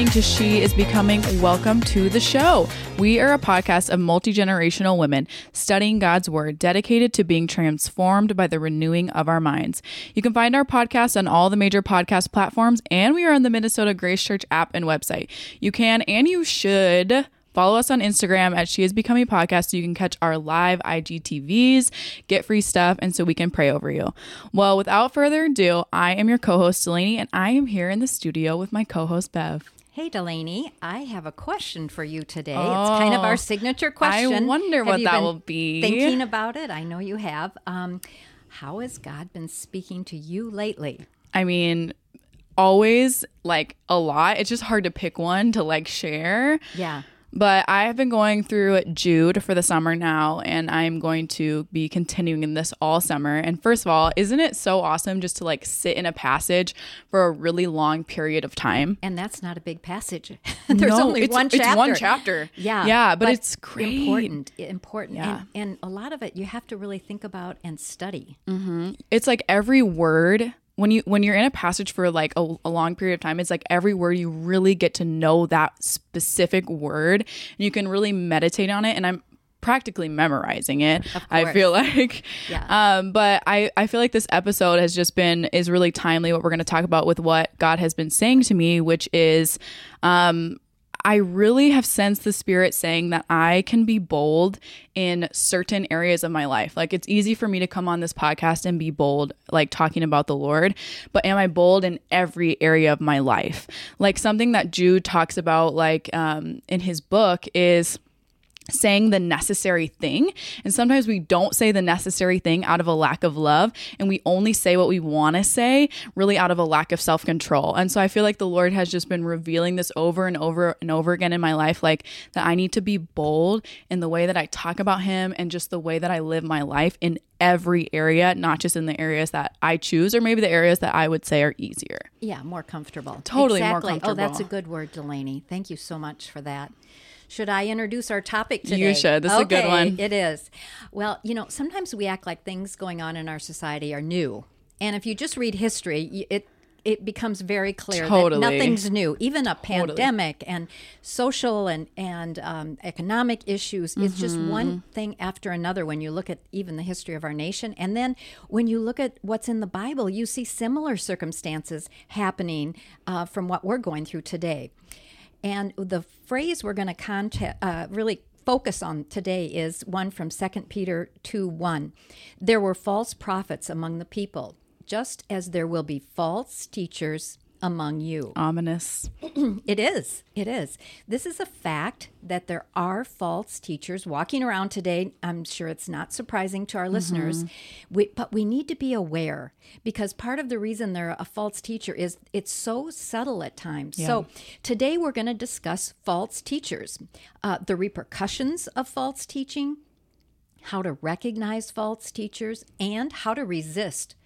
listening to She is Becoming, welcome to the show. We are a podcast of multi generational women studying God's Word, dedicated to being transformed by the renewing of our minds. You can find our podcast on all the major podcast platforms, and we are on the Minnesota Grace Church app and website. You can and you should Follow us on Instagram at She is Becoming Podcast so you can catch our live IGTVs, get free stuff, and so we can pray over you. Well, without further ado, I am your co host, Delaney, and I am here in the studio with my co host, Bev. Hey, Delaney, I have a question for you today. it's kind of our signature question. Oh, I wonder Have what that will be. Thinking about it? I know you have. Um, how has God been speaking to you lately? I mean, always like a lot. It's just hard to pick one to like share. Yeah. But I have been going through Jude for the summer now, and I'm going to be continuing in this all summer. And first of all, isn't it so awesome just to like sit in a passage for a really long period of time? And that's not a big passage. There's No, only it's- one it's chapter. one chapter. Yeah. Yeah, but it's great. Important. Important. Yeah. And, and a lot of it you have to really think about and study. Mm-hmm. It's like every word when you when you're in a passage for like a, a long period of time it's like every word you really get to know that specific word and you can really meditate on it. And i'm practically memorizing it i feel like. Yeah. um but i i feel like this episode has just been is really timely what we're going to talk about with what god has been saying to me which is um I really have sensed the spirit saying that I can be bold in certain areas of my life. Like it's easy for me to come on this podcast and be bold, like talking about the Lord, but am I bold in every area of my life? Like something that Jude talks about, like um, in his book, is saying the necessary thing. And sometimes we don't say the necessary thing out of a lack of love. And we only say what we want to say really out of a lack of self control. And so I feel like the Lord has just been revealing this over and over and over again in my life like that I need to be bold in the way that I talk about Him and just the way that I live my life in every area, not just in the areas that I choose or maybe the areas that I would say are easier. Yeah, more comfortable. Totally more exactly. Oh, that's a good word, Delaney. Thank you so much for that. Should I introduce our topic today? You should. This is a good one. It is. Well, you know, sometimes we act like things going on in our society are new, and if you just read history, it it becomes very clear Totally. that nothing's new. Even a pandemic and social and and um, economic issues is just Mm-hmm. one thing after another. When you look at even the history of our nation, and then when you look at what's in the Bible, you see similar circumstances happening uh, from what we're going through today. And the phrase we're going to uh, really focus on today is one from 2 Peter 2 1. There were false prophets among the people, just as there will be false teachers among you. Ominous. It is. It is. This is a fact that there are false teachers walking around today. I'm sure it's not surprising to our listeners, we, but we need to be aware because part of the reason they're a false teacher is it's so subtle at times. So today we're going to discuss false teachers, uh, the repercussions of false teaching, how to recognize false teachers, and how to resist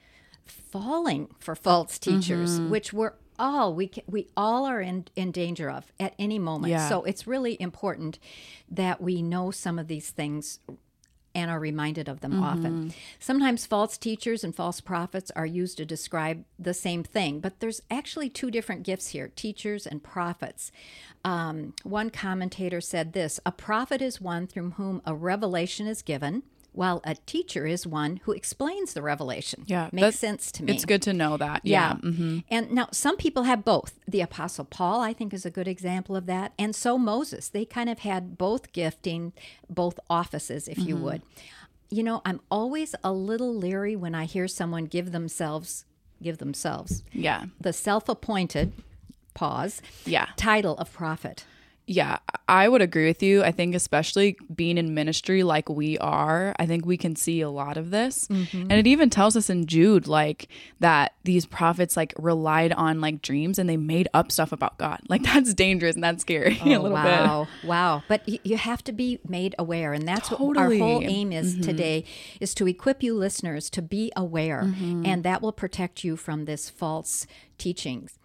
falling for false teachers, Mm-hmm. which we're all we ca- we all are in in danger of at any moment. Yeah. So it's really important that we know some of these things and are reminded of them Mm-hmm. often. Sometimes false teachers and false prophets are used to describe the same thing, but there's actually two different gifts here teachers and prophets. Um, one commentator said this A prophet is one through whom a revelation is given, while a teacher is one who explains the revelation. Yeah. Makes sense to me. It's good to know that. Yeah. Yeah. Mm-hmm. And now some people have both. The Apostle Paul, I think, is a good example of that. And so Moses. They kind of had both gifting, both offices, if Mm-hmm. you would. You know, I'm always a little leery when I hear someone give themselves, give themselves Yeah. the self appointed, pause, Yeah. title of prophet. Yeah, I would agree with you. I think, especially being in ministry like we are, I think we can see a lot of this. Mm-hmm. And it even tells us in Jude, like, that these prophets, like, relied on, like, dreams and they made up stuff about God. Like, that's dangerous and that's scary a oh, little bit. wow, wow! But y- you have to be made aware, and that's what our whole aim is mm-hmm. today: is to equip you listeners to be aware, mm-hmm. and that will protect you from this false teachings.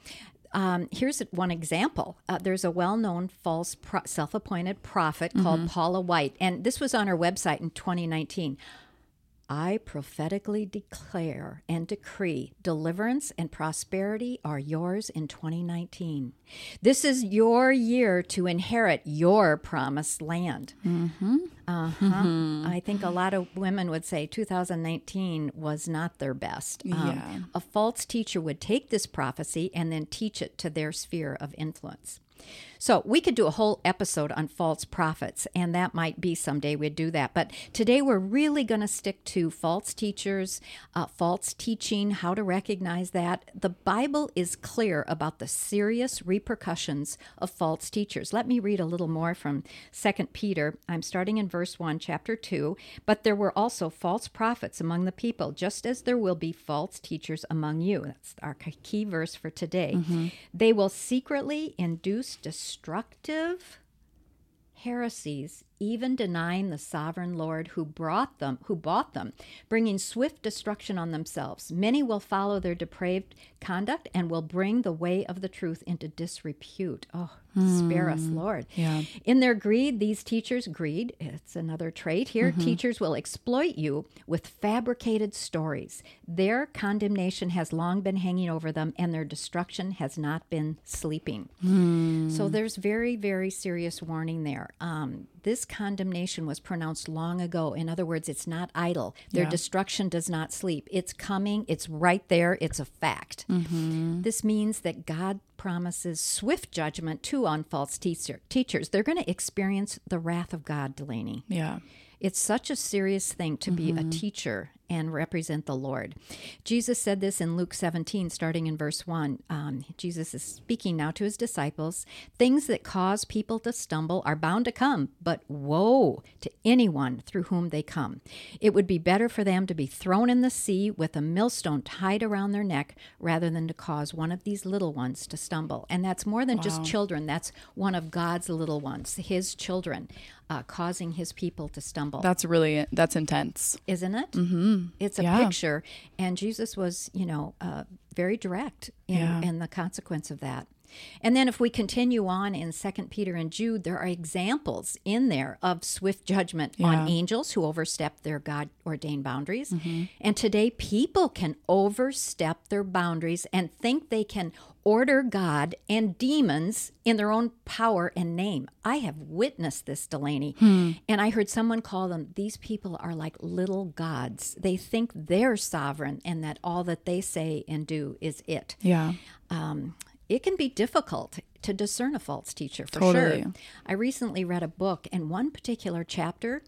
Um, here's one example. Uh, there's a well-known false pro- self-appointed prophet called Paula White, and this was on her website in 2019. I prophetically declare and decree deliverance and prosperity are yours in 2019. This is your year to inherit your promised land. Mm-hmm. Uh-huh. Mm-hmm. I think a lot of women would say 2019 was not their best. Um, yeah. A false teacher would take this prophecy and then teach it to their sphere of influence. So we could do a whole episode on false prophets, and that might be someday we'd do that. But today we're really going to stick to false teachers, uh, false teaching, how to recognize that. The Bible is clear about the serious repercussions of false teachers. Let me read a little more from Second Peter. I'm starting in verse 1, chapter 2. But there were also false prophets among the people, just as there will be false teachers among you. That's our key verse for today. Mm-hmm. They will secretly induce destruction destructive heresies, even denying the sovereign Lord who brought them, who bought them, bringing swift destruction on themselves. Many will follow their depraved conduct and will bring the way of the truth into disrepute. Oh, Spare us, hmm. Lord. Yeah. In their greed, these teachers, greed, it's another trait here, mm-hmm. teachers will exploit you with fabricated stories. Their condemnation has long been hanging over them, and their destruction has not been sleeping. Mm. So there's very, very serious warning there. Um, this condemnation was pronounced long ago. In other words, it's not idle. Their yeah. destruction does not sleep. It's coming, it's right there, it's a fact. Mm-hmm. This means that God promises swift judgment too on false teacher, teachers. They're going to experience the wrath of God, Delaney. Yeah. It's such a serious thing to be mm-hmm. a teacher and represent the Lord. Jesus said this in Luke 17, starting in verse 1. Um, Jesus is speaking now to his disciples. Things that cause people to stumble are bound to come, but woe to anyone through whom they come. It would be better for them to be thrown in the sea with a millstone tied around their neck rather than to cause one of these little ones to stumble. And that's more than wow. just children, that's one of God's little ones, his children uh, causing his people to stumble. That's really that's intense, isn't it? Mm-hmm. It's a yeah. picture, and Jesus was, you know, uh, very direct in, yeah. in the consequence of that. And then if we continue on in Second Peter and Jude, there are examples in there of swift judgment yeah. on angels who overstep their God ordained boundaries. Mm-hmm. And today people can overstep their boundaries and think they can order God and demons in their own power and name. I have witnessed this, Delaney. Hmm. And I heard someone call them, these people are like little gods. They think they're sovereign and that all that they say and do is it. Yeah. Um, it can be difficult to discern a false teacher for totally. sure. I recently read a book, and one particular chapter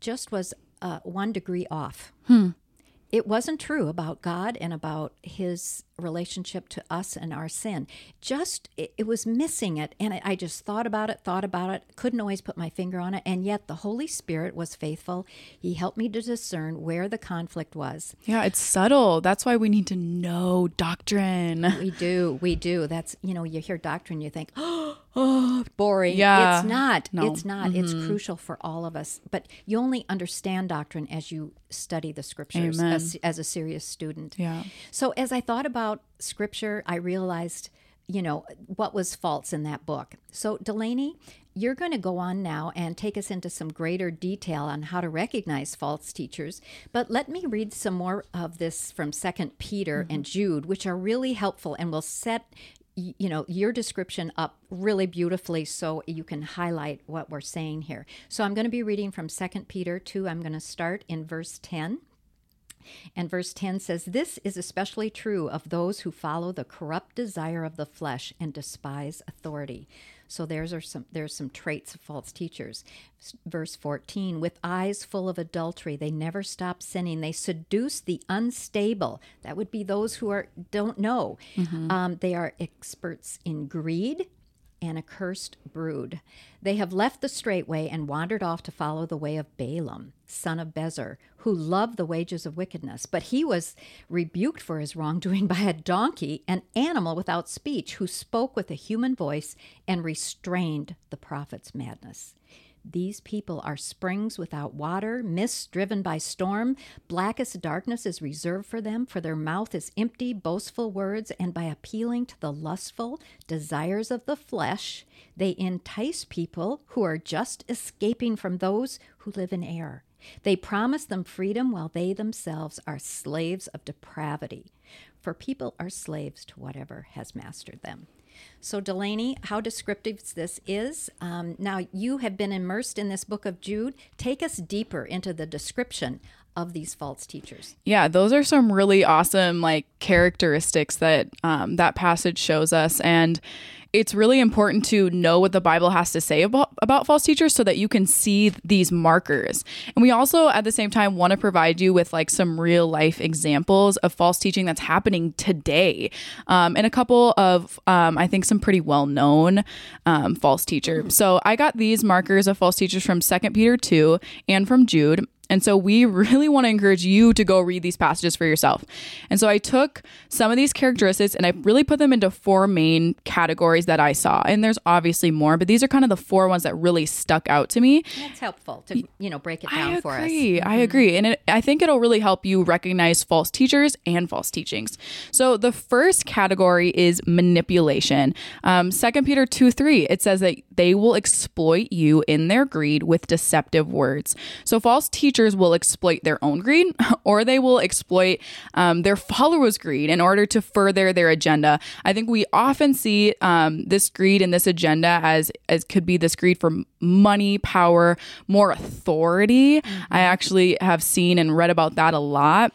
just was uh, one degree off. Hmm. It wasn't true about God and about His relationship to us and our sin. Just, it, it was missing it. And I, I just thought about it, thought about it, couldn't always put my finger on it. And yet the Holy Spirit was faithful. He helped me to discern where the conflict was. Yeah, it's subtle. That's why we need to know doctrine. We do. We do. That's, you know, you hear doctrine, you think, oh, boring. Yeah. It's not. No. It's not. Mm-hmm. It's crucial for all of us. But you only understand doctrine as you study the scriptures as, as a serious student. Yeah. So as I thought about about scripture, I realized, you know, what was false in that book. So, Delaney, you're going to go on now and take us into some greater detail on how to recognize false teachers. But let me read some more of this from Second Peter mm-hmm. and Jude, which are really helpful and will set you know your description up really beautifully so you can highlight what we're saying here so i'm going to be reading from Second peter 2 i'm going to start in verse 10 and verse 10 says, This is especially true of those who follow the corrupt desire of the flesh and despise authority. So there's are some there's some traits of false teachers. Verse 14, with eyes full of adultery, they never stop sinning. They seduce the unstable. That would be those who are don't know. Mm-hmm. Um, they are experts in greed and accursed brood. They have left the straight way and wandered off to follow the way of Balaam, son of Bezer, who loved the wages of wickedness. But he was rebuked for his wrongdoing by a donkey, an animal without speech, who spoke with a human voice and restrained the prophet's madness. These people are springs without water, mists driven by storm. Blackest darkness is reserved for them, for their mouth is empty, boastful words, and by appealing to the lustful desires of the flesh, they entice people who are just escaping from those who live in error. They promise them freedom while they themselves are slaves of depravity. For people are slaves to whatever has mastered them. So, Delaney, how descriptive this is. Um, now, you have been immersed in this book of Jude. Take us deeper into the description of these false teachers. Yeah, those are some really awesome like characteristics that um, that passage shows us, and it's really important to know what the Bible has to say about, about false teachers so that you can see these markers. And we also, at the same time, want to provide you with like some real life examples of false teaching that's happening today. Um, and a couple of, um, I think, some pretty well known um, false teachers. So I got these markers of false teachers from Second Peter 2 and from Jude. And so we really want to encourage you to go read these passages for yourself. And so I took some of these characteristics and I really put them into four main categories that I saw. And there's obviously more, but these are kind of the four ones that really stuck out to me. That's helpful to, you know, break it down for us. I agree. I agree. And it, I think it'll really help you recognize false teachers and false teachings. So the first category is manipulation. Um, 2 Peter 2 3, it says that they will exploit you in their greed with deceptive words. So false teachers will exploit their own greed or they will exploit um, their followers' greed in order to further their agenda. I think we often see um, this greed and this agenda as, as could be this greed for money, power, more authority. I actually have seen and read about that a lot.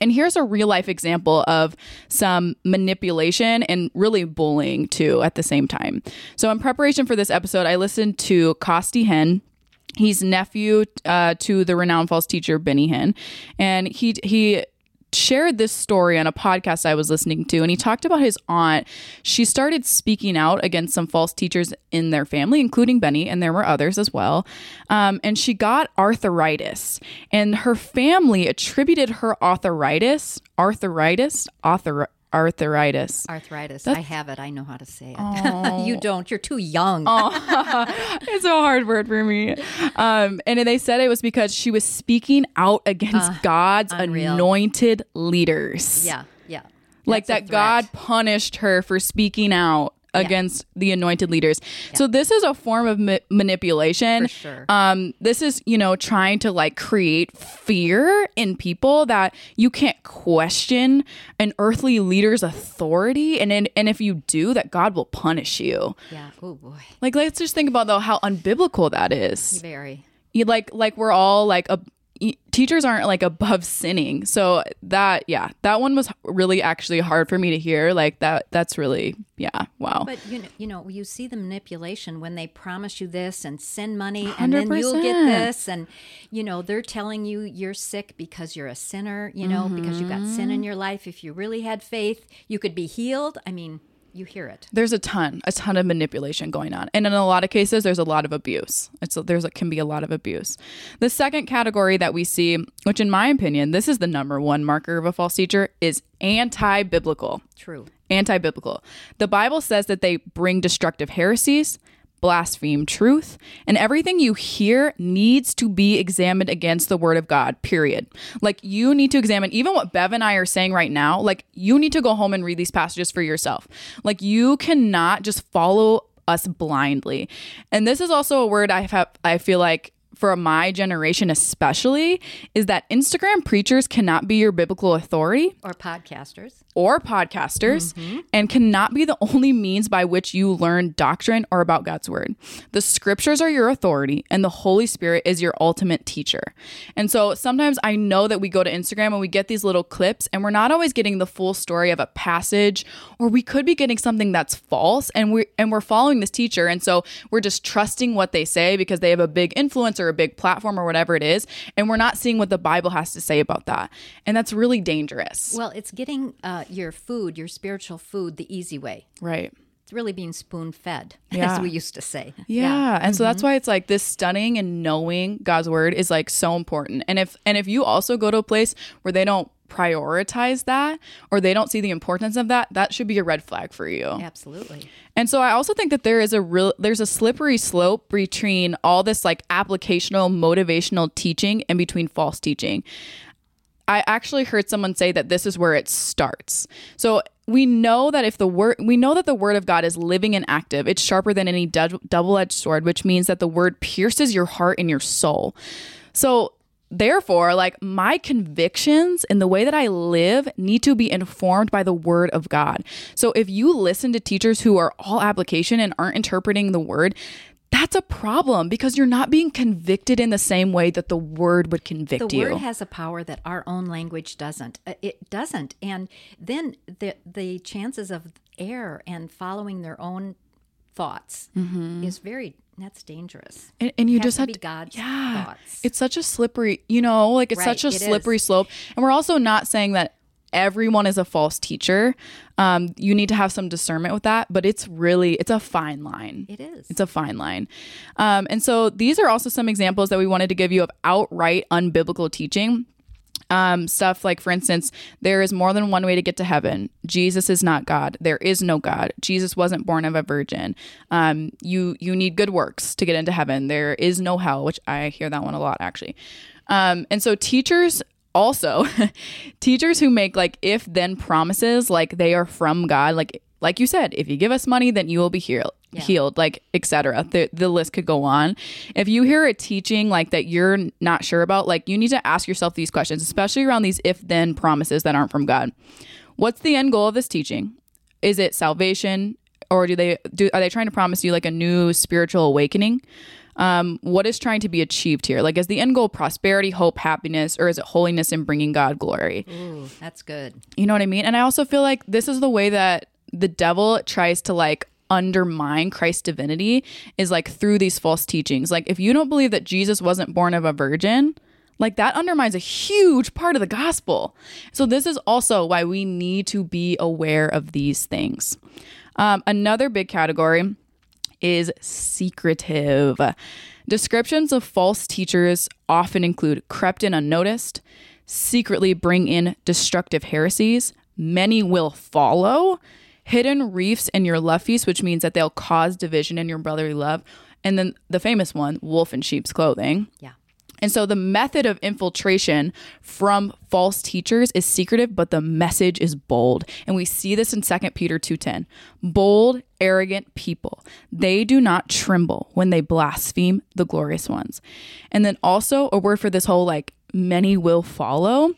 And here's a real life example of some manipulation and really bullying too at the same time. So, in preparation for this episode, I listened to Costi Hinn. He's nephew uh, to the renowned false teacher Benny Hinn, and he he shared this story on a podcast I was listening to, and he talked about his aunt. She started speaking out against some false teachers in their family, including Benny, and there were others as well. Um, and she got arthritis, and her family attributed her arthritis, arthritis, author, arthritis. Arthritis. I have it. I know how to say it. you don't. You're too young. it's a hard word for me. Um, and they said it was because she was speaking out against God's unreal. anointed leaders. Yeah, yeah. like That's that God punished her for speaking out against the anointed leaders. So this is a form of ma- manipulation. For sure. Um, this is you know trying to like create fear in people that you can't question an earthly leader's authority, and in, and if you do, that God will punish you. Yeah. Oh boy. Like let's just think about though how unbiblical that is. Very. You like like we're all like a teachers aren't like above sinning. So that yeah, that one was really actually hard for me to hear. Like that that's really yeah, wow. But you know, you know, you see the manipulation when they promise you this and send money, and then you'll get this, and you know they're telling you you're sick because you're a sinner. You know, because you got sin Mm-hmm. in your life. If you really had faith, you could be healed. I mean, you hear it. there's a ton, a ton of manipulation going on, and in a lot of cases, there's a lot of abuse. It's there's can be a lot of abuse. The second category that we see, which in my opinion, this is the number one marker of a false teacher, is anti-biblical. True. Anti biblical. The Bible says that they bring destructive heresies, blaspheme truth, and everything you hear needs to be examined against the word of God, period. Like you need to examine even what Bev and I are saying right now. Like you need to go home and read these passages for yourself. Like you cannot just follow us blindly. And this is also a word I have, I feel like for my generation especially is that Instagram preachers cannot be your biblical authority Or podcasters. Or podcasters and cannot be the only means by which you learn doctrine or about God's word. The scriptures are your authority and the Holy Spirit is your ultimate teacher. And so sometimes I know that we go to Instagram and we get these little clips and we're not always getting the full story of a passage or we could be getting something that's false and we and we're following this teacher and so we're just trusting what they say because they have a big influence or a big platform or whatever it is and we're not seeing what the Bible has to say about that. And that's really dangerous. Well, it's getting uh, your food, your spiritual food, the easy way. Right. It's really being spoon fed, Yeah. as we used to say. Yeah. And so that's mm-hmm. why it's like this studying and knowing God's word is like so important. And if and if you also go to a place where they don't prioritize that or they don't see the importance of that, that should be a red flag for you. Absolutely. And so I also think that there is a real there's a slippery slope between all this like applicational motivational teaching and between false teaching. I actually heard someone say that this is where it starts. So we know that if the word we know that the word of God is living and active, it's sharper than any dou- double-edged sword, which means that the word pierces your heart and your soul. So therefore, like my convictions and the way that I live need to be informed by the word of God. So if you listen to teachers who are all application and aren't interpreting the word, that's a problem because you're not being convicted in the same way that the word would convict the you. The word has a power that our own language doesn't. Uh, It doesn't, and then the the chances of error and following their own thoughts is very that's dangerous. and, and you just have to, God's yeah, thoughts. It's such a slippery, you know, like it's Right, such a it is. slippery slope. And we're also not saying that everyone is a false teacher. Um, you need to have some discernment with that, but it's really it's a fine line. It is. It's a fine line. Um, and so these are also some examples that we wanted to give you of outright unbiblical teaching. Um, stuff like, for instance, there is more than one way to get to heaven. Jesus is not God. There is no God. Jesus wasn't born of a virgin. Um, you you need good works to get into heaven. There is no hell, which I hear that one a lot actually. Um, and so teachers also teachers who make like if then promises like they are from God, like like you said, if you give us money, then you will be healed healed like etc the, the list could go on. If you hear a teaching like that you're not sure about like you need to ask yourself these questions especially around these if then promises that aren't from god. What's the end goal of this teaching? Is it salvation or do they do are they trying to promise you like a new spiritual awakening um, what is trying to be achieved here like is the end goal prosperity hope happiness or is it holiness and bringing god glory Ooh, that's good. you know what I mean? And I also feel like this is the way that the devil tries to like undermine Christ's divinity is like through these false teachings. Like if you don't believe that Jesus wasn't born of a virgin, like that undermines a huge part of the gospel. So this is also why we need to be aware of these things. Um, another big category is secretive. Descriptions of false teachers often include crept in unnoticed, secretly bring in destructive heresies, many will follow, hidden reefs in your feast, which means that they'll cause division in your brotherly love, and then the famous one, wolf in sheep's clothing. Yeah. And so the method of infiltration from false teachers is secretive, but the message is bold. And we see this in 2 Peter 2:10. Bold, arrogant people. They do not tremble when they blaspheme the glorious ones. And then also a word for this whole like many will follow.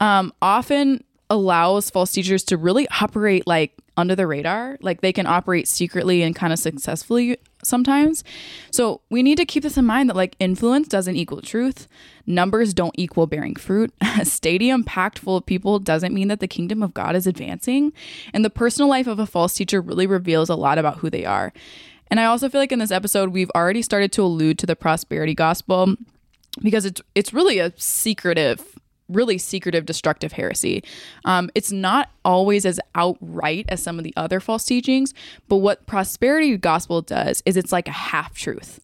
Um, often allows false teachers to really operate like under the radar. Like they can operate secretly and kind of successfully sometimes. So we need to keep this in mind that like influence doesn't equal truth. Numbers don't equal bearing fruit. A stadium packed full of people doesn't mean that the kingdom of God is advancing. And the personal life of a false teacher really reveals a lot about who they are. And I also feel like in this episode, we've already started to allude to the prosperity gospel because it's it's really a secretive really secretive destructive heresy. Um, it's not always as outright as some of the other false teachings but what prosperity gospel does is it's like a half truth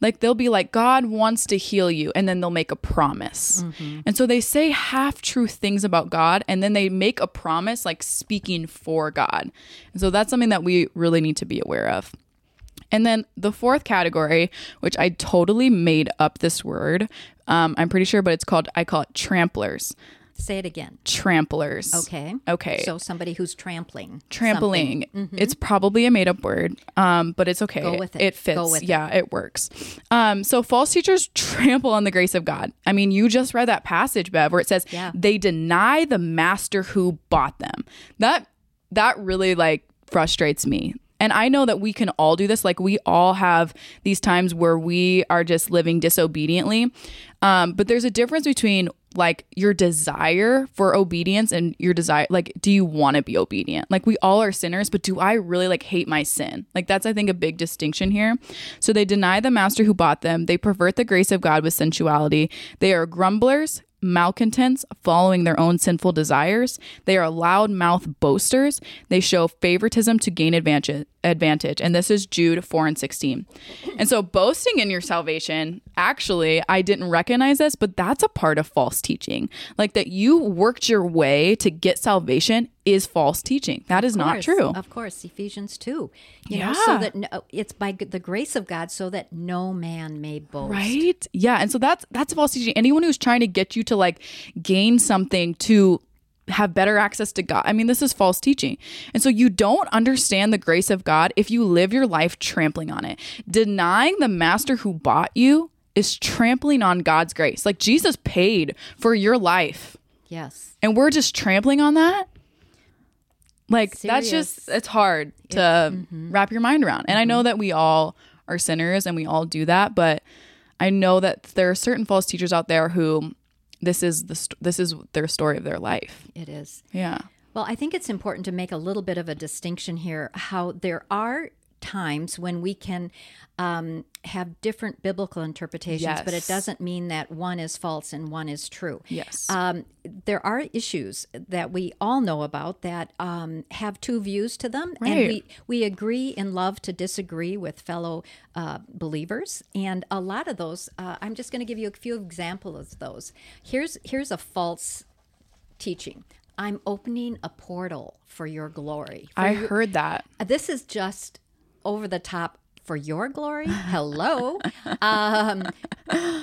like they'll be like god wants to heal you and then they'll make a promise. And so they say half truth things about god and then they make a promise like speaking for god. And so that's something that we really need to be aware of. And then the fourth category, which I totally made up this word, um, I'm pretty sure, but it's called, I call it tramplers. Say it again. Tramplers. Okay. Okay. So somebody who's trampling. Trampling. It's probably a made up word, um, but it's okay. Go with it. It fits. Go with it. yeah, it works. Um, so false teachers trample on the grace of God. I mean, you just read that passage, Bev, where it says Yeah. they deny the master who bought them. That that really like frustrates me. And I know that we can all do this. Like we all have these times where we are just living disobediently. Um, but there's a difference between like your desire for obedience and your desire like do you want to be obedient? Like we all are sinners but do i really like hate my sin? Like that's i think a big distinction here. So they deny the master who bought them. They pervert the grace of god with sensuality. They are grumblers malcontents following their own sinful desires. They are loud mouth boasters. They show favoritism to gain advantage advantage and this is jude 4 and 16 and so boasting in your salvation actually i didn't recognize this but that's a part of false teaching like that you worked your way to get salvation is false teaching that is not true Of course, Ephesians 2. You know, so that no, it's by the grace of God so that no man may boast. Right? Yeah. And so that's that's false teaching. Anyone who's trying to get you to like gain something to have better access to God. I mean, this is false teaching. And so you don't understand the grace of God if you live your life trampling on it. Denying the master who bought you is trampling on God's grace. Like Jesus paid for your life Yes. and we're just trampling on that. Like that's just it's hard to mm-hmm. wrap your mind around. And I know mm-hmm. that we all are sinners and we all do that, but I know that there are certain false teachers out there who this is the st- this is their story of their life. It is. Yeah. Well, I think it's important to make a little bit of a distinction here how there are times when we can um, have different biblical interpretations, but it doesn't mean that one is false and one is true. Yes. Um, there are issues that we all know about that um, have two views to them, and we we agree in love to disagree with fellow uh, believers. And a lot of those, uh, I'm just going to give you a few examples of those. Here's here's a false teaching. I'm opening a portal for your glory. For I your- heard that. this is just over the top for your glory. Hello. um,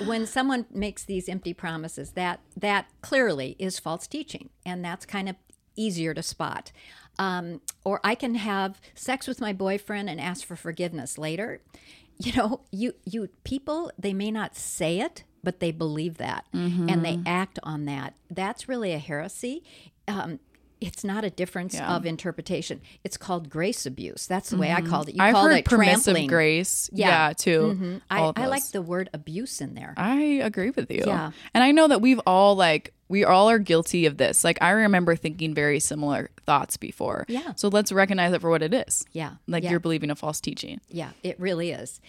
when someone makes these empty promises, that that clearly is false teaching, and that's kind of easier to spot. Um, or I can have sex with my boyfriend and ask for forgiveness later. You know, you you people they may not say it, but they believe that and they act on that. That's really a heresy. Um, it's not a difference Yeah. of interpretation. It's called grace abuse. That's the way I mm-hmm. called it. You I've called heard it permissive trampling. grace. Yeah. Yeah, too. Mm-hmm. I, All of I like the word abuse in there. I agree with you. Yeah. And I know that we've all like we all are guilty of this. Like I remember thinking very similar thoughts before. Yeah. So let's recognize it for what it is. Yeah. Like yeah. you're believing a false teaching. Yeah, it really is.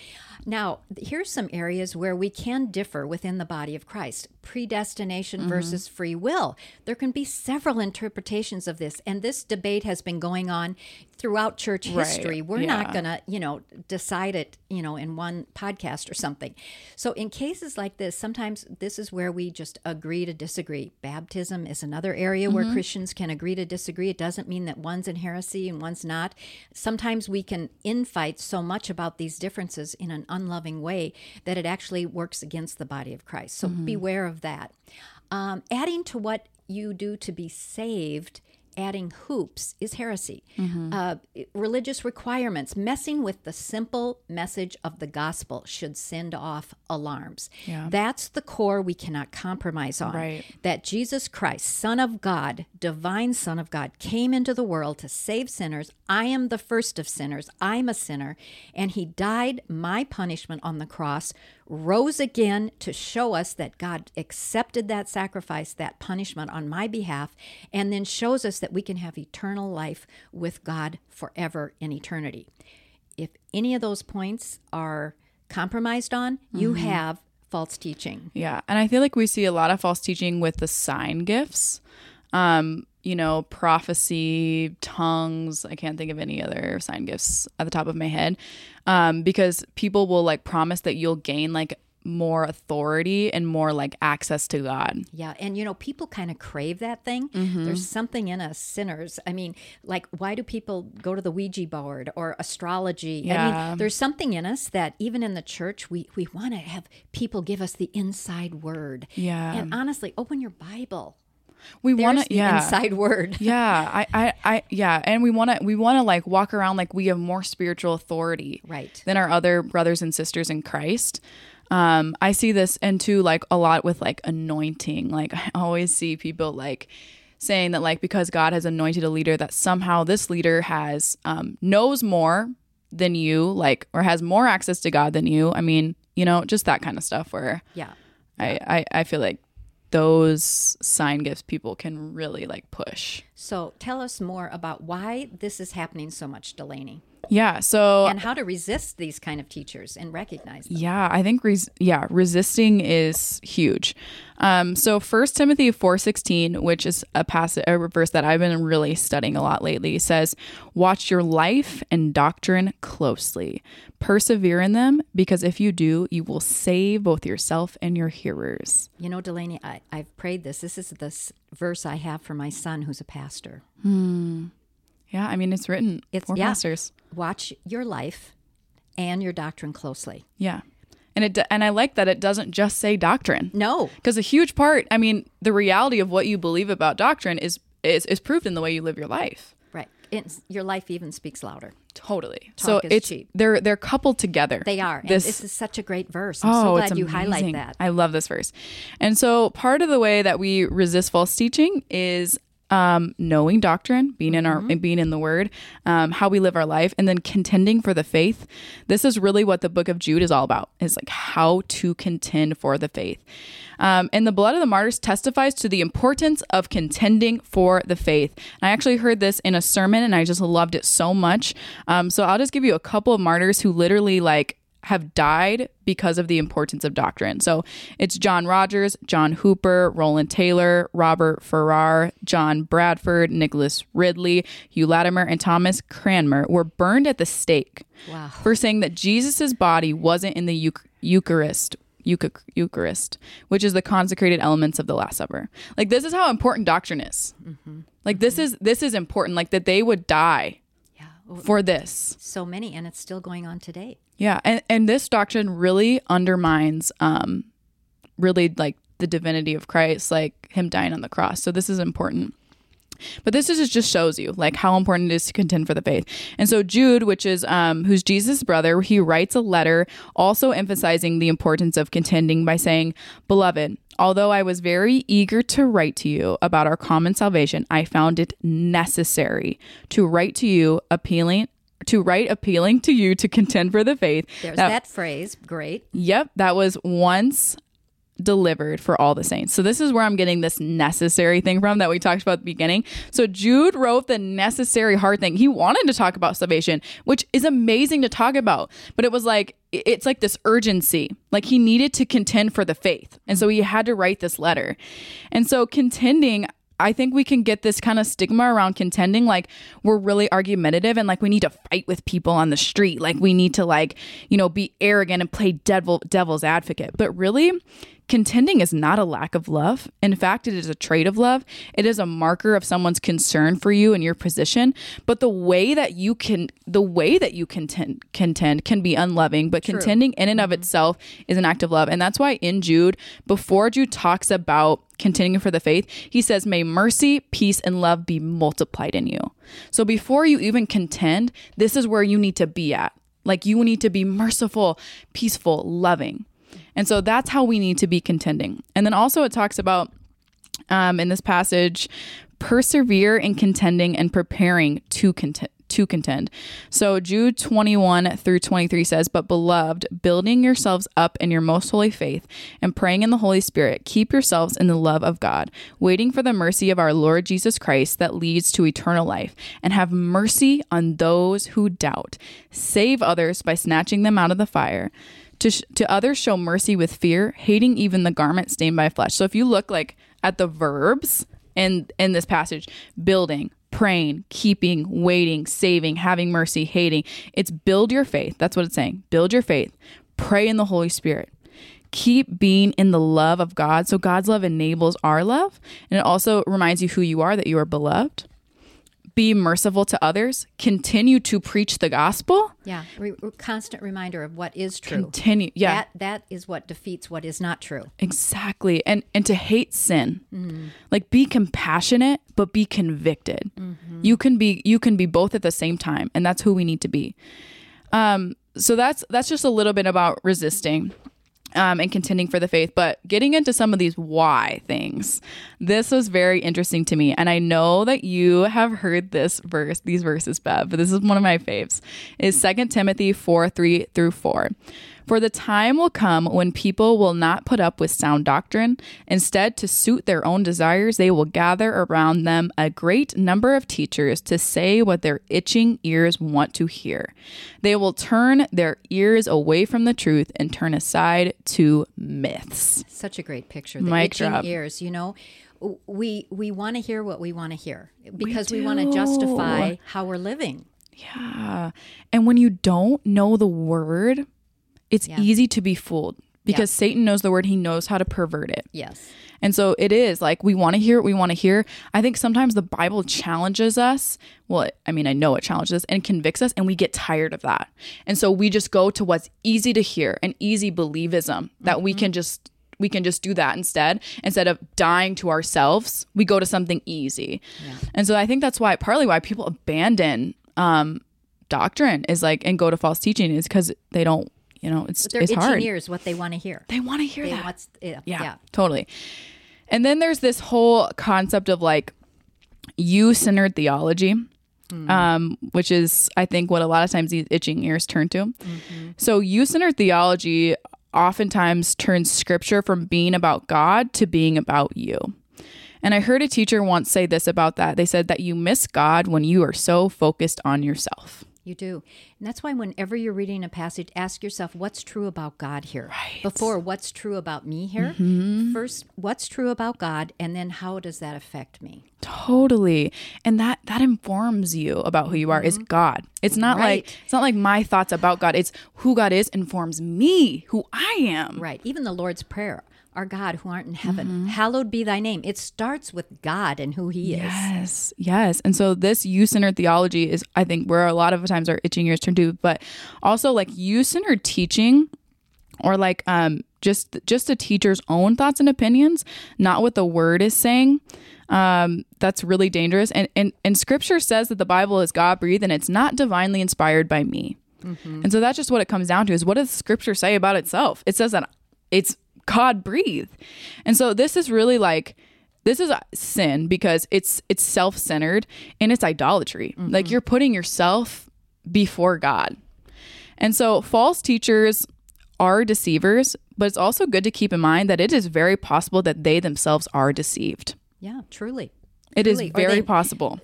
Now, here's some areas where we can differ within the body of Christ predestination Mm-hmm. versus free will. There can be several interpretations of this, and this debate has been going on throughout church Right, history. We're not going to, you know, decide it, you know, in one podcast or something. So, in cases like this, sometimes this is where we just agree to disagree. Baptism is another area where Mm-hmm. Christians can agree to disagree. It doesn't mean that one's in heresy and one's not. Sometimes we can infight so much about these differences in an unloving way that it actually works against the body of Christ. So beware of that. Um, adding to what you do to be saved. Adding hoops is heresy. Uh, religious requirements, messing with the simple message of the gospel should send off alarms. Yeah. That's the core we cannot compromise on Right. that Jesus Christ, Son of God, divine Son of God, came into the world to save sinners. I am the first of sinners. I'm a sinner. And he died my punishment on the cross, rose again to show us that God accepted that sacrifice, that punishment on my behalf, and then shows us that we can have eternal life with God forever in eternity. If any of those points are compromised on, you have false teaching. Yeah. And I feel like we see a lot of false teaching with the sign gifts. Um, you know, prophecy, tongues. I can't think of any other sign gifts at the top of my head. Um, because people will like promise that you'll gain like more authority and more like access to God. Yeah, and you know, people kind of crave that thing. Mm-hmm. There's something in us sinners. I mean, like, why do people go to the Ouija board or astrology? Yeah. I mean, there's something in us that even in the church, we we want to have people give us the inside word. Yeah. and honestly, open your Bible. We want to, yeah. inside word. yeah, I, I, I, yeah, and we want to, we want to like walk around like we have more spiritual authority, Right. than our other brothers and sisters in Christ. Um, I see this and too like a lot with like anointing. Like I always see people like saying that like because God has anointed a leader that somehow this leader has um, knows more than you, like or has more access to God than you. I mean, you know, just that kind of stuff where Yeah. I, I, I feel like those sign gifts people can really like push. So tell us more about why this is happening so much, Delaney, Yeah. So and how to resist these kind of teachers and recognize them. yeah, I think res- yeah, resisting is huge. Um, so First Timothy four sixteen, which is a passage, a verse that I've been really studying a lot lately, says, "Watch your life and doctrine closely. Persevere in them, because if you do, you will save both yourself and your hearers." You know, Delaney, I, I've prayed this. This is this verse I have for my son who's a pastor. Yeah, I mean it's written It's- for yeah. pastors. Watch your life and your doctrine closely. Yeah, and it and I like that it doesn't just say doctrine. No, Because a huge part, I mean, the reality of what you believe about doctrine is is is proved in the way you live your life. right. it's, your life even speaks louder. Totally. Talk so it's cheap. they're they're coupled together. They are. And This this is such a great verse. I'm Oh, so it's glad you highlight that. I love this verse. And so part of the way that we resist false teaching is um, knowing doctrine, being in Mm-hmm. our being in the Word, um, how we live our life, and then contending for the faith. This is really what the Book of Jude is all about: is like how to contend for the faith. Um, and the blood of the martyrs testifies to the importance of contending for the faith. And I actually heard this in a sermon, and I just loved it so much. Um, so I'll just give you a couple of martyrs who literally like have died because of the importance of doctrine. So it's John Rogers, John Hooper, Roland Taylor, Robert Farrar, John Bradford, Nicholas Ridley, Hugh Latimer, and Thomas Cranmer were burned at the stake Wow. for saying that Jesus' body wasn't in the Euch- Eucharist. Euch- Eucharist, which is the consecrated elements of the Last Supper. Like this is how important doctrine is. Mm-hmm. Like this mm-hmm. is this is important. Like that they would die for this. so many, and it's still going on today. Yeah, and and this doctrine really undermines um really like the divinity of Christ, like him dying on the cross. So this is important. But this is just- shows you like how important it is to contend for the faith. And so Jude, which is um who's Jesus' brother, he writes a letter also emphasizing the importance of contending by saying, "Beloved, although I was very eager to write to you about our common salvation, I found it necessary to write to you appealing to write appealing to you to contend for the faith There's that that phrase. Great. Yep, that was once delivered for all the saints. So this is where I'm getting this necessary thing from that we talked about at the beginning. So Jude wrote the necessary hard thing. He wanted to talk about salvation, which is amazing to talk about, but it was like it's like this urgency. Like he needed to contend for the faith. And so he had to write this letter. And so contending I think we can get this kind of stigma around contending like we're really argumentative and like we need to fight with people on the street like we need to like you know be arrogant and play devil devil's advocate but really contending is not a lack of love in fact it is a trait of love it is a marker of someone's concern for you and your position but the way that you can the way that you contend contend can be unloving but contending in and of mm-hmm. itself is an act of love and that's why in Jude before Jude talks about contending for the faith, he says, May mercy, peace, and love be multiplied in you. So before you even contend, this is where you need to be at. Like you need to be merciful, peaceful, loving. And so that's how we need to be contending. And then also it talks about um, in this passage, persevere in contending and preparing to contend to contend. So Jude 21 through 23 says, But beloved, building yourselves up in your most holy faith and praying in the Holy Spirit, keep yourselves in the love of God, waiting for the mercy of our Lord Jesus Christ that leads to eternal life, and have mercy on those who doubt. Save others by snatching them out of the fire. To, sh- to others show mercy with fear, hating even the garment stained by flesh. So if you look like at the verbs in in this passage, building, praying, keeping, waiting, saving, having mercy, hating. It's build your faith. That's what it's saying. Build your faith. Pray in the Holy Spirit. Keep being in the love of God. So God's love enables our love. And it also reminds you who you are, that you are beloved. Be merciful to others. Continue to preach the gospel. Yeah. Re- constant reminder of what is true. Continue. Yeah. That that is what defeats what is not true. Exactly. And and to hate sin. Like be compassionate but be convicted. You can be you can be both at the same time and that's who we need to be. Um so that's that's just a little bit about resisting um, and contending for the faith, but getting into some of these why things. This was very interesting to me, and I know that you have heard this verse, these verses, Bev, but this is one of my faves. Is Second Timothy four three through four. For the time will come when people will not put up with sound doctrine. Instead, to suit their own desires, they will gather around them a great number of teachers to say what their itching ears want to hear. They will turn their ears away from the truth and turn aside to myths. Such a great picture. The Mic itching drop. ears. You know, we we want to hear what we want to hear because we, want to justify how we're living. Yeah. And when you don't know the word, it's easy to be fooled because Satan knows the word, he knows how to pervert it. Yes. And so it is like we want to hear what we want to hear. I think sometimes the Bible challenges us. Well, I mean, I know it challenges us and convicts us, and we get tired of that. And so we just go to what's easy to hear and easy believism that we can just we can just do that instead. Instead of dying to ourselves, we go to something easy. And so I think that's why partly why people abandon um, doctrine is like and go to false teaching is because they don't, you know, it's Their it's itching hard. ears, what they want to hear. They want to hear They that. want, yeah, Yeah, yeah. totally. And then there's this whole concept of like you centered theology, um, which is, I think, what a lot of times these itching ears turn to. So, you centered theology oftentimes turns scripture from being about God to being about you. And I heard a teacher once say this about that. They said that you miss God when you are so focused on yourself. You do. And that's why whenever you're reading a passage, ask yourself what's true about God here. Before what's true about me here. Mm-hmm. First, what's true about God and then how does that affect me? Totally. And that that informs you about who you are is God. It's not like it's not like my thoughts about God. It's who God is informs me, who I am. Right. Even the Lord's Prayer, our God who art in heaven, Mm-hmm. hallowed be thy name. It starts with God and who he is. Yes. Yes. And so this you-centered theology is I think where a lot of times our itching ears turn to, but also like you-centered teaching or like um just just a teacher's own thoughts and opinions, not what the word is saying. Um, that's really dangerous. And, and and scripture says that the Bible is God breathed and it's not divinely inspired by me. And so that's just what it comes down to is what does scripture say about itself? It says that it's God breathe. And so this is really like this is a sin because it's it's self-centered and it's idolatry. Like mm-hmm. you're putting yourself before God. And so false teachers are deceivers, but it's also good to keep in mind that it is very possible that they themselves are deceived. Yeah, truly. It is Truly. Or very they- possible.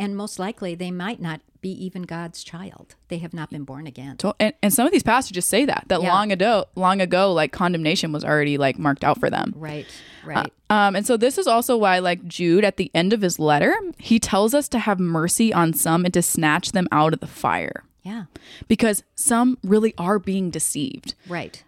And most likely they might not be even God's child. They have not been born again. And, and some of these passages say that that Yeah. long ago, long ago, like condemnation was already like marked out for them. Right, right. Um, and so this is also why, like Jude, at the end of his letter, he tells us to have mercy on some and to snatch them out of the fire, yeah, because some really are being deceived. right,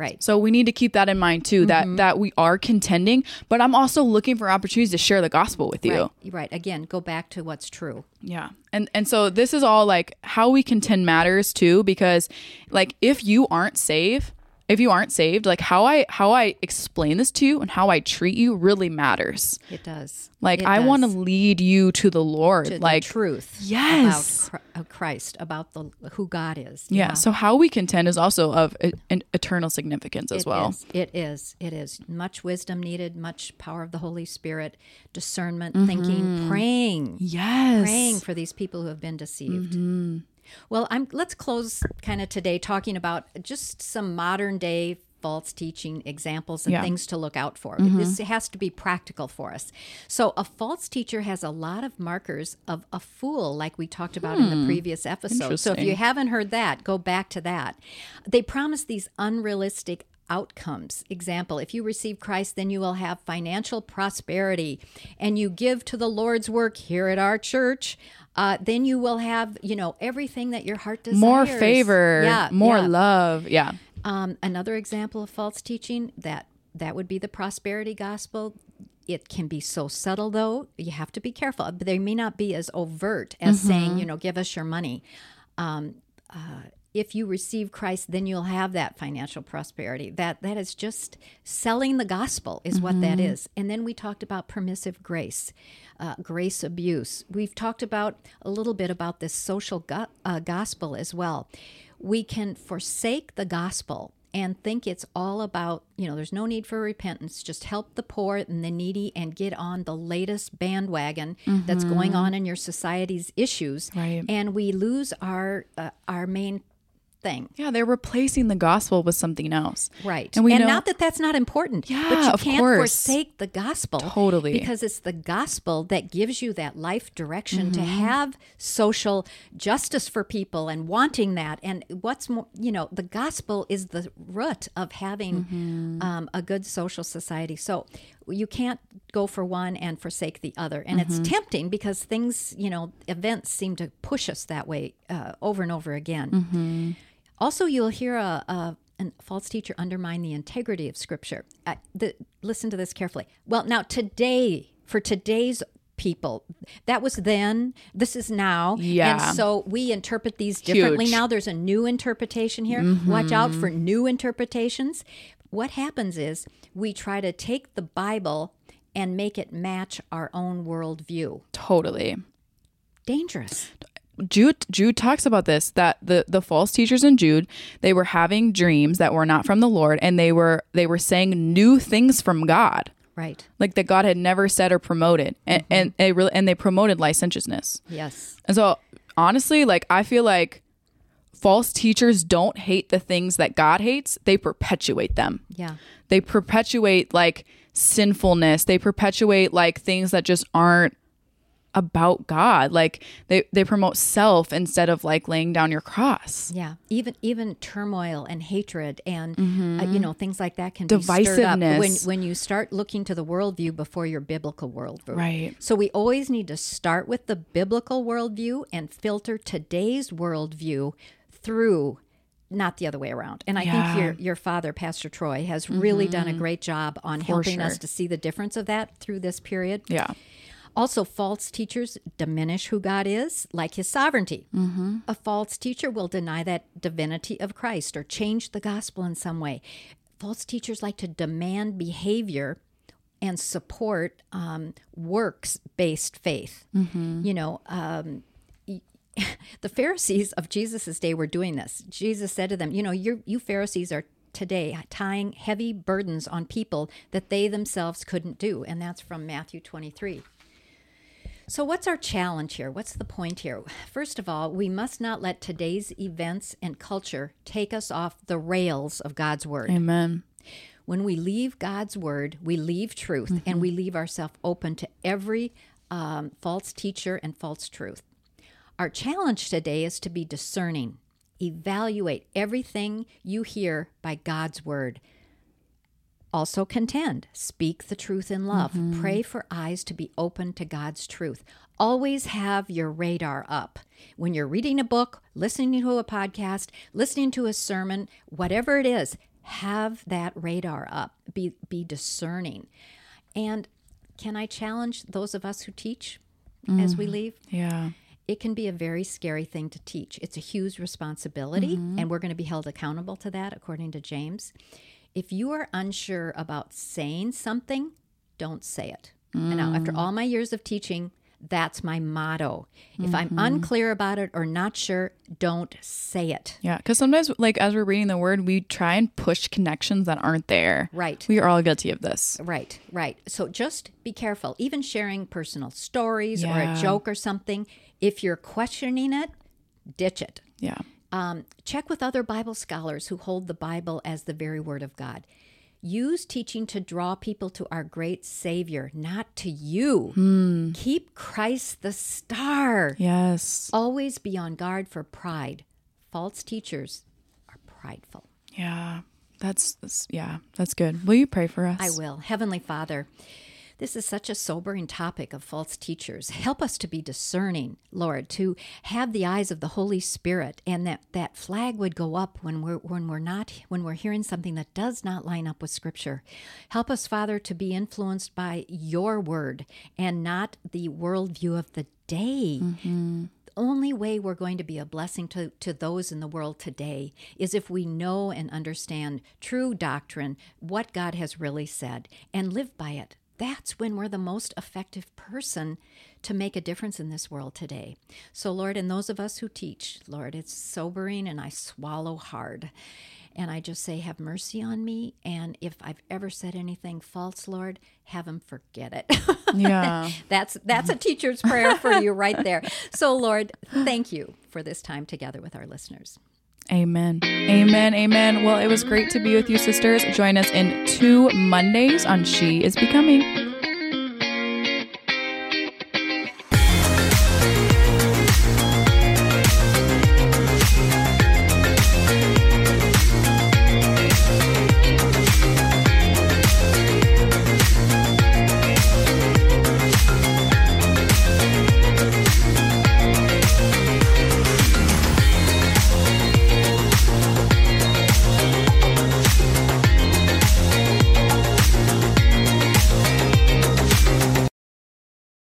right. So we need to keep that in mind too. That Mm-hmm. that we are contending, but I'm also looking for opportunities to share the gospel with you. Right, right. Again, go back to what's true. Yeah. And and so this is all like how we contend matters too because like if you aren't saved, if you aren't saved, like how I how I explain this to you and how I treat you really matters. It does. Like It I want to lead you to the Lord. to like the truth. Yes. about Christ, about the who God is. yeah. So how we contend is also of e- an eternal significance as It well. is. It is. It is. Much wisdom needed, much power of the Holy Spirit, discernment, Mm-hmm. thinking, praying, Yes. praying for these people who have been deceived. Mm-hmm. Well, I'm let's close kind of today talking about just some modern day false teaching examples and Yeah. Mm-hmm. things to look out for. This has to be practical for us. So, a false teacher has a lot of markers of a fool like we talked about in the previous episode. So, if you Hmm. Haven't heard that, go back to that. They promise these unrealistic outcomes. Example, if you receive Christ, then you will have financial prosperity and you give to the Lord's work here at our church. Uh, then you will have, you know, everything that your heart desires. More favor, yeah, more yeah. love. Yeah. Um, another example of false teaching that that would be the prosperity gospel. It can be so subtle, though. You have to be careful. But they may not be as overt as Mm-hmm. saying, you know, give us your money. Um, uh, if you receive Christ, then you'll have that financial prosperity. That that is just selling the gospel, is what that Mm-hmm. is. And then we talked about permissive grace, uh, grace abuse. We've talked about a little bit about this social go- uh, gospel as well. We can forsake the gospel and think it's all about, you know, there's no need for repentance. Just help the poor and the needy and get on the latest bandwagon that's going on in your society's issues. Right. And we lose our uh, our main thing. Yeah, they're replacing the gospel with something else. Right. And we know not that that's not important. Yeah, but you of can't course. forsake the gospel. Totally. Because it's the gospel that gives you that life direction to Mm-hmm. have social justice for people and wanting that. And what's more, you know, the gospel is the root of having Mm-hmm. um, a good social society. So you can't go for one and forsake the other. And Mm-hmm. it's tempting because things, you know, events seem to push us that way uh, over and over again. Mm-hmm. Also, you'll hear a, a a false teacher undermine the integrity of Scripture. Uh, the, listen to this carefully. Well, now today, for today's people, that was then. This is now. Yeah. And so we interpret these differently Huge. now. There's a new interpretation here. Watch out for new interpretations. what happens is we try to take the Bible and make it match our own worldview. Totally. Dangerous. Jude Jude talks about this that the the false teachers in Jude they were having dreams that were not from the Lord and they were they were saying new things from God Right. like that God had never said or promoted mm-hmm. and and they really and they promoted licentiousness Yes. and so honestly like I feel like false teachers don't hate the things that God hates they perpetuate them Yeah. they perpetuate like sinfulness they perpetuate like things that just aren't about god like they they promote self instead of like laying down your cross Yeah, even even turmoil and hatred and uh, you know things like that can be stirred up when Mm-hmm. When you start looking to the worldview before your biblical worldview. Right. So we always need to start with the biblical worldview and filter today's worldview through. Not the other way around. And I Yeah. Mm-hmm. think your your father, Pastor Troy, has really done a great job on helping us to see the difference of that through this period. yeah Also, false teachers diminish who God is, like his sovereignty. A false teacher will deny that divinity of Christ or change the gospel in some way. False teachers like to demand behavior and support um, works based faith. You know, um, the Pharisees of Jesus' day were doing this. Jesus said to them, You know, you you Pharisees are today tying heavy burdens on people that they themselves couldn't do. And that's from Matthew 23. So, what's our challenge here? What's the point here? First of all, we must not let today's events and culture take us off the rails of God's Word. amen When we leave God's Word, we leave truth and we leave ourselves open to every um, false teacher and false truth. Our challenge today is to be discerning, evaluate everything you hear by God's Word. Also contend, speak the truth in love. Mm-hmm. Pray for eyes to be open to God's truth. Always have your radar up. When you're reading a book, listening to a podcast, listening to a sermon, whatever it is, have that radar up. Be be discerning. And can I challenge those of us who teach as we mm. leave? yeah it can be a very scary thing to teach. It's a huge responsibility, mm-hmm. and we're going to be held accountable to that, according to James. If you are unsure about saying something, don't say it. And now, after mm. all my years of teaching, that's my motto. If I'm mm-hmm. unclear about it or not sure, don't say it. yeah because sometimes like as we're reading the word we try and push connections that aren't there Right. we are all guilty of this Right, right. So just be careful. Even sharing personal stories or a joke or something, if you're questioning it, ditch it. yeah Um, check with other Bible scholars who hold the Bible as the very Word of God. Use teaching to draw people to our great Savior, not to you. Keep Christ the star. yes Always be on guard for pride. False teachers are prideful. yeah that's, that's yeah that's good will you pray for us I will. Heavenly Father, this is such a sobering topic of false teachers. Help us to be discerning, Lord, to have the eyes of the Holy Spirit, and that that flag would go up when we're when we're not when we're hearing something that does not line up with Scripture. Help us, Father, to be influenced by Your Word and not the worldview of the day. The only way we're going to be a blessing to, to those in the world today is if we know and understand true doctrine, what God has really said, and live by it. That's when we're the most effective person to make a difference in this world today. So, Lord, and those of us who teach, Lord, it's sobering and I swallow hard. And I just say, have mercy on me. And if I've ever said anything false, Lord, have him forget it. yeah That's that's a teacher's prayer for you right there. So Lord, thank you for this time together with our listeners. Amen. Amen. Amen. Well, it was great to be with you, sisters. Join us in two Mondays on She is Becoming.